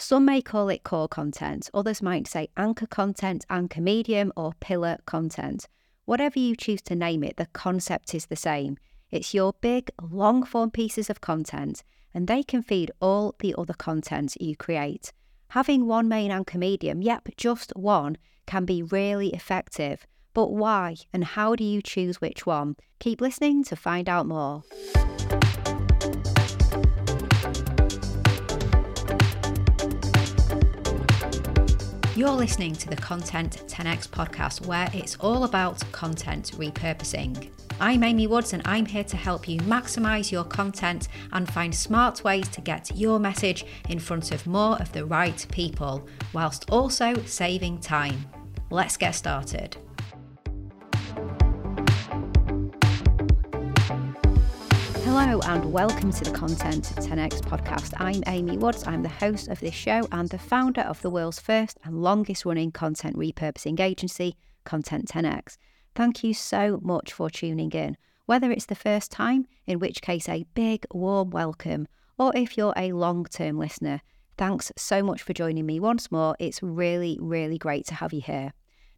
Some may call it core content, others might say anchor content, anchor medium, or pillar content. Whatever you choose to name it, the concept is the same. It's your big, long form pieces of content, and they can feed all the other content you create. Having one main anchor medium, yep, just one, can be really effective. But why and how do you choose which one? Keep listening to find out more. You're listening to the Content 10x podcast, where it's all about content repurposing. I'm Amy Woods, and I'm here to help you maximize your content and find smart ways to get your message in front of more of the right people, whilst also saving time. Let's get started. Hello and welcome to the Content 10x podcast. I'm Amy Woods. I'm the host of this show and the founder of the world's first and longest running content repurposing agency, Content 10x. Thank you so much for tuning in. Whether it's the first time, in which case a big warm welcome, or if you're a long term listener, thanks so much for joining me once more. It's really, really great to have you here.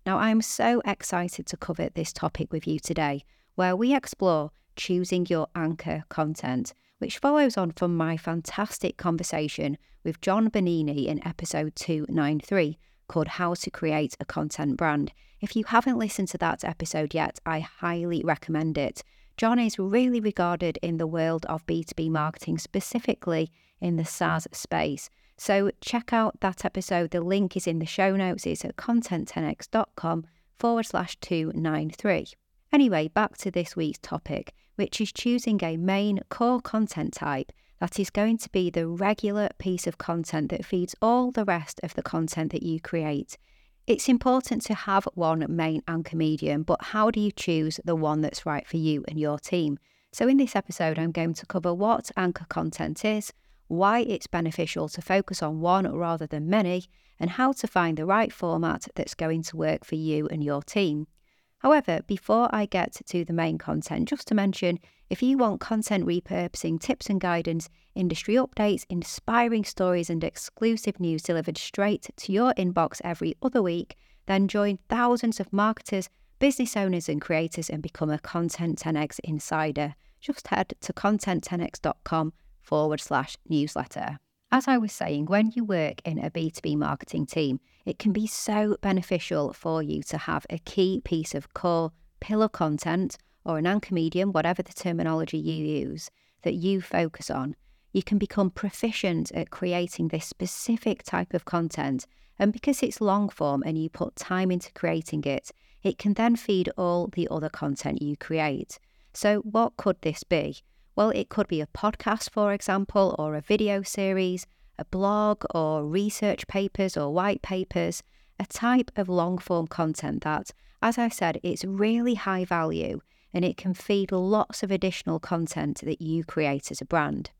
Now, I'm so excited to cover this topic with you today, where we explore choosing your anchor content, which follows on from my fantastic conversation with John Bonini in episode 293 called How to Create a Content Brand. If you haven't listened to that episode yet, I highly recommend it. John is really regarded in the world of B2B marketing, specifically in the SaaS space. So check out that episode. The link is in the show notes. It's at content10x.com forward slash 293. Anyway, back to this week's topic, which is choosing a main core content type that is going to be the regular piece of content that feeds all the rest of the content that you create. It's important to have one main anchor medium, but how do you choose the one that's right for you and your team? So, in this episode, I'm going to cover what anchor content is, why it's beneficial to focus on one rather than many, and how to find the right format that's going to work for you and your team. However, before I get to the main content, just to mention if you want content repurposing tips and guidance, industry updates, inspiring stories, and exclusive news delivered straight to your inbox every other week, then join thousands of marketers, business owners, and creators and become a Content 10x insider. Just head to content10x.com forward slash newsletter. As I was saying, when you work in a B2B marketing team, it can be so beneficial for you to have a key piece of core pillar content or an anchor medium, whatever the terminology you use, that you focus on. You can become proficient at creating this specific type of content. And because it's long form and you put time into creating it, it can then feed all the other content you create. So, what could this be? Well, it could be a podcast, for example, or a video series, a blog, or research papers or white papers, a type of long form content that, as I said, it's really high value and it can feed lots of additional content that you create as a brand.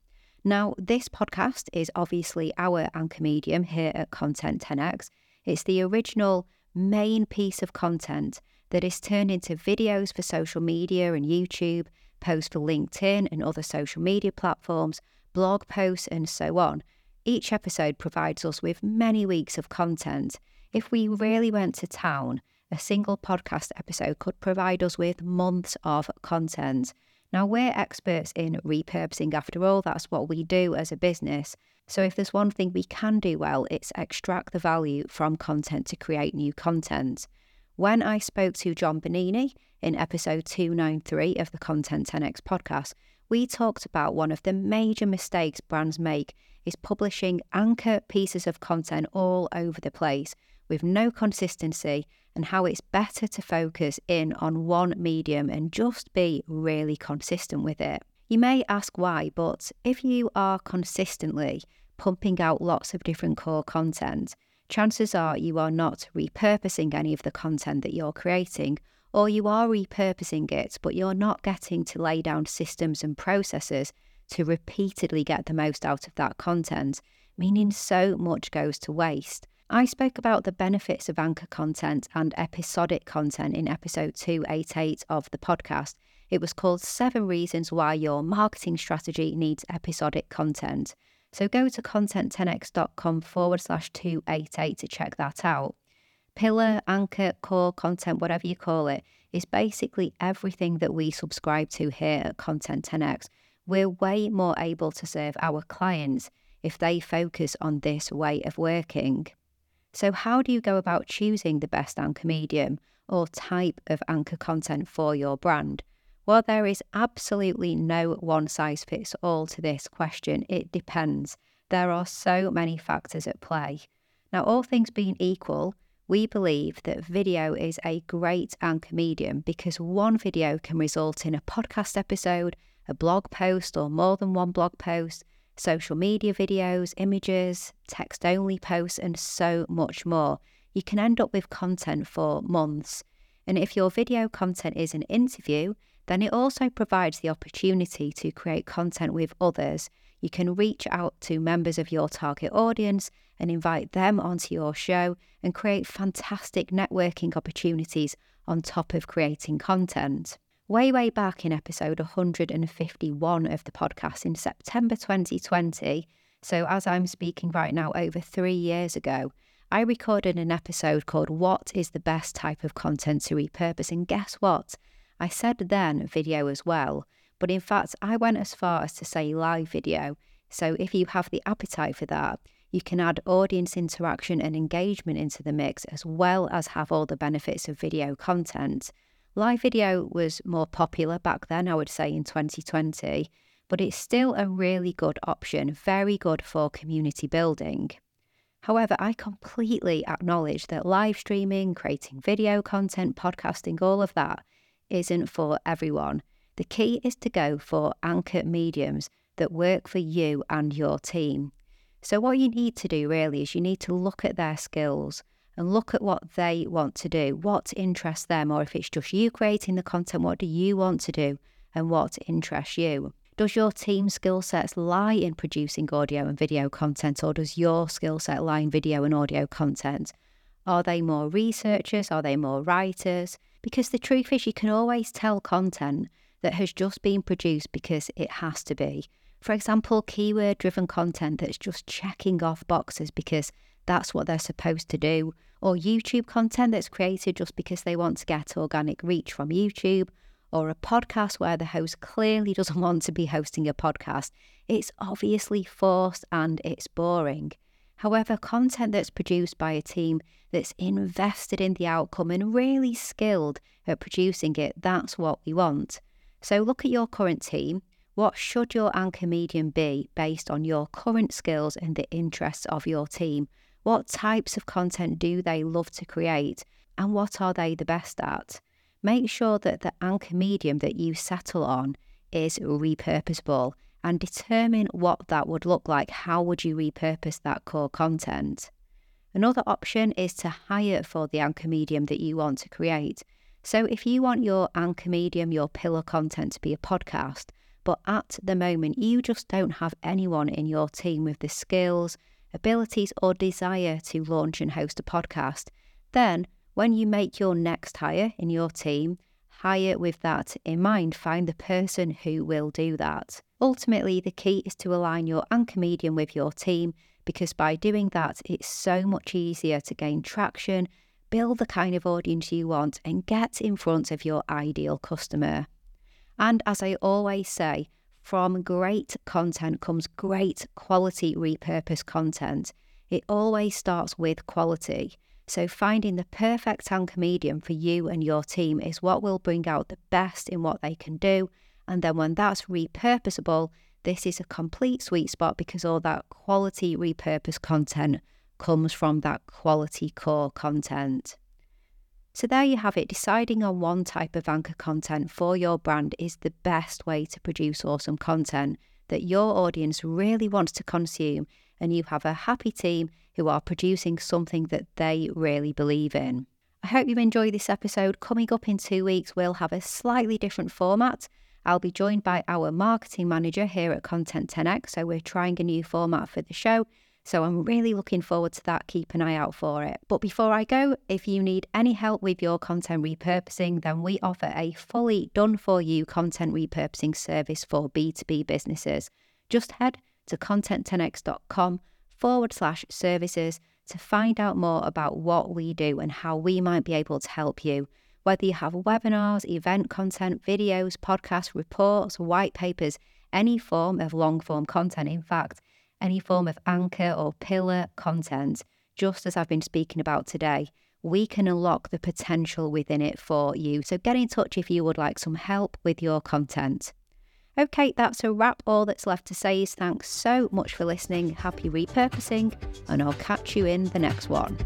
Now, this podcast is obviously our anchor medium here at Content 10x. It's the original main piece of content that is turned into videos for social media and YouTube post for LinkedIn and other social media platforms, blog posts, and so on. Each episode provides us with many weeks of content. If we really went to town, a single podcast episode could provide us with months of content. Now, we're experts in repurposing after all, that's what we do as a business. So, if there's one thing we can do well, it's extract the value from content to create new content. When I spoke to John Bonini in episode 293 of the Content 10x podcast, we talked about one of the major mistakes brands make is publishing anchor pieces of content all over the place with no consistency and how it's better to focus in on one medium and just be really consistent with it. You may ask why, but if you are consistently pumping out lots of different core content, chances are you are not repurposing any of the content that you're creating, or you are repurposing it, but you're not getting to lay down systems and processes to repeatedly get the most out of that content, meaning so much goes to waste. I spoke about the benefits of anchor content and episodic content in episode 288 of the podcast. It was called Seven Reasons Why Your Marketing Strategy Needs Episodic Content. So go to content10x.com forward slash 288 to check that out. Pillar, anchor, core, content, whatever you call it, is basically everything that we subscribe to here at Content 10x. We're way more able to serve our clients if they focus on this way of working. So, how do you go about choosing the best anchor medium or type of anchor content for your brand? Well, there is absolutely no one size fits all to this question. It depends. There are so many factors at play. Now, all things being equal, we believe that video is a great anchor medium because one video can result in a podcast episode, a blog post, or more than one blog post, social media videos, images, text only posts, and so much more. You can end up with content for months. And if your video content is an interview, then it also provides the opportunity to create content with others. You can reach out to members of your target audience and invite them onto your show and create fantastic networking opportunities on top of creating content. Way, way back in episode 151 of the podcast in September 2020, so as I'm speaking right now, over three years ago, I recorded an episode called What is the Best Type of Content to Repurpose? And guess what? I said then video as well, but in fact, I went as far as to say live video. So if you have the appetite for that, you can add audience interaction and engagement into the mix as well as have all the benefits of video content. Live video was more popular back then, I would say in 2020, but it's still a really good option, very good for community building. However, I completely acknowledge that live streaming, creating video content, podcasting, all of that isn't for everyone. The key is to go for anchor mediums that work for you and your team. So, what you need to do really is you need to look at their skills and look at what they want to do, what interests them, or if it's just you creating the content, what do you want to do and what interests you? Does your team skill sets lie in producing audio and video content, or does your skill set lie in video and audio content? Are they more researchers? Are they more writers? Because the truth is, you can always tell content that has just been produced because it has to be. For example, keyword driven content that's just checking off boxes because that's what they're supposed to do, or YouTube content that's created just because they want to get organic reach from YouTube, or a podcast where the host clearly doesn't want to be hosting a podcast. It's obviously forced and it's boring. However, content that's produced by a team that's invested in the outcome and really skilled at producing it, that's what we want. So look at your current team what should your anchor medium be based on your current skills and the interests of your team? What types of content do they love to create? And what are they the best at? Make sure that the anchor medium that you settle on is repurposable and determine what that would look like. How would you repurpose that core content? Another option is to hire for the anchor medium that you want to create. So, if you want your anchor medium, your pillar content to be a podcast, but at the moment, you just don't have anyone in your team with the skills, abilities, or desire to launch and host a podcast. Then, when you make your next hire in your team, hire with that in mind. Find the person who will do that. Ultimately, the key is to align your anchor medium with your team because by doing that, it's so much easier to gain traction, build the kind of audience you want, and get in front of your ideal customer. And as I always say, from great content comes great quality repurposed content. It always starts with quality. So, finding the perfect anchor medium for you and your team is what will bring out the best in what they can do. And then, when that's repurposable, this is a complete sweet spot because all that quality repurposed content comes from that quality core content. So, there you have it. Deciding on one type of anchor content for your brand is the best way to produce awesome content that your audience really wants to consume, and you have a happy team who are producing something that they really believe in. I hope you enjoy this episode. Coming up in two weeks, we'll have a slightly different format. I'll be joined by our marketing manager here at Content 10x, so we're trying a new format for the show. So I'm really looking forward to that. Keep an eye out for it. But before I go, if you need any help with your content repurposing, then we offer a fully done for you content repurposing service for B2B businesses. Just head to content10x.com forward slash services to find out more about what we do and how we might be able to help you. Whether you have webinars, event content, videos, podcasts, reports, white papers, any form of long form content, in fact, any form of anchor or pillar content, just as I've been speaking about today, we can unlock the potential within it for you. So get in touch if you would like some help with your content. Okay, that's a wrap. All that's left to say is thanks so much for listening. Happy repurposing, and I'll catch you in the next one.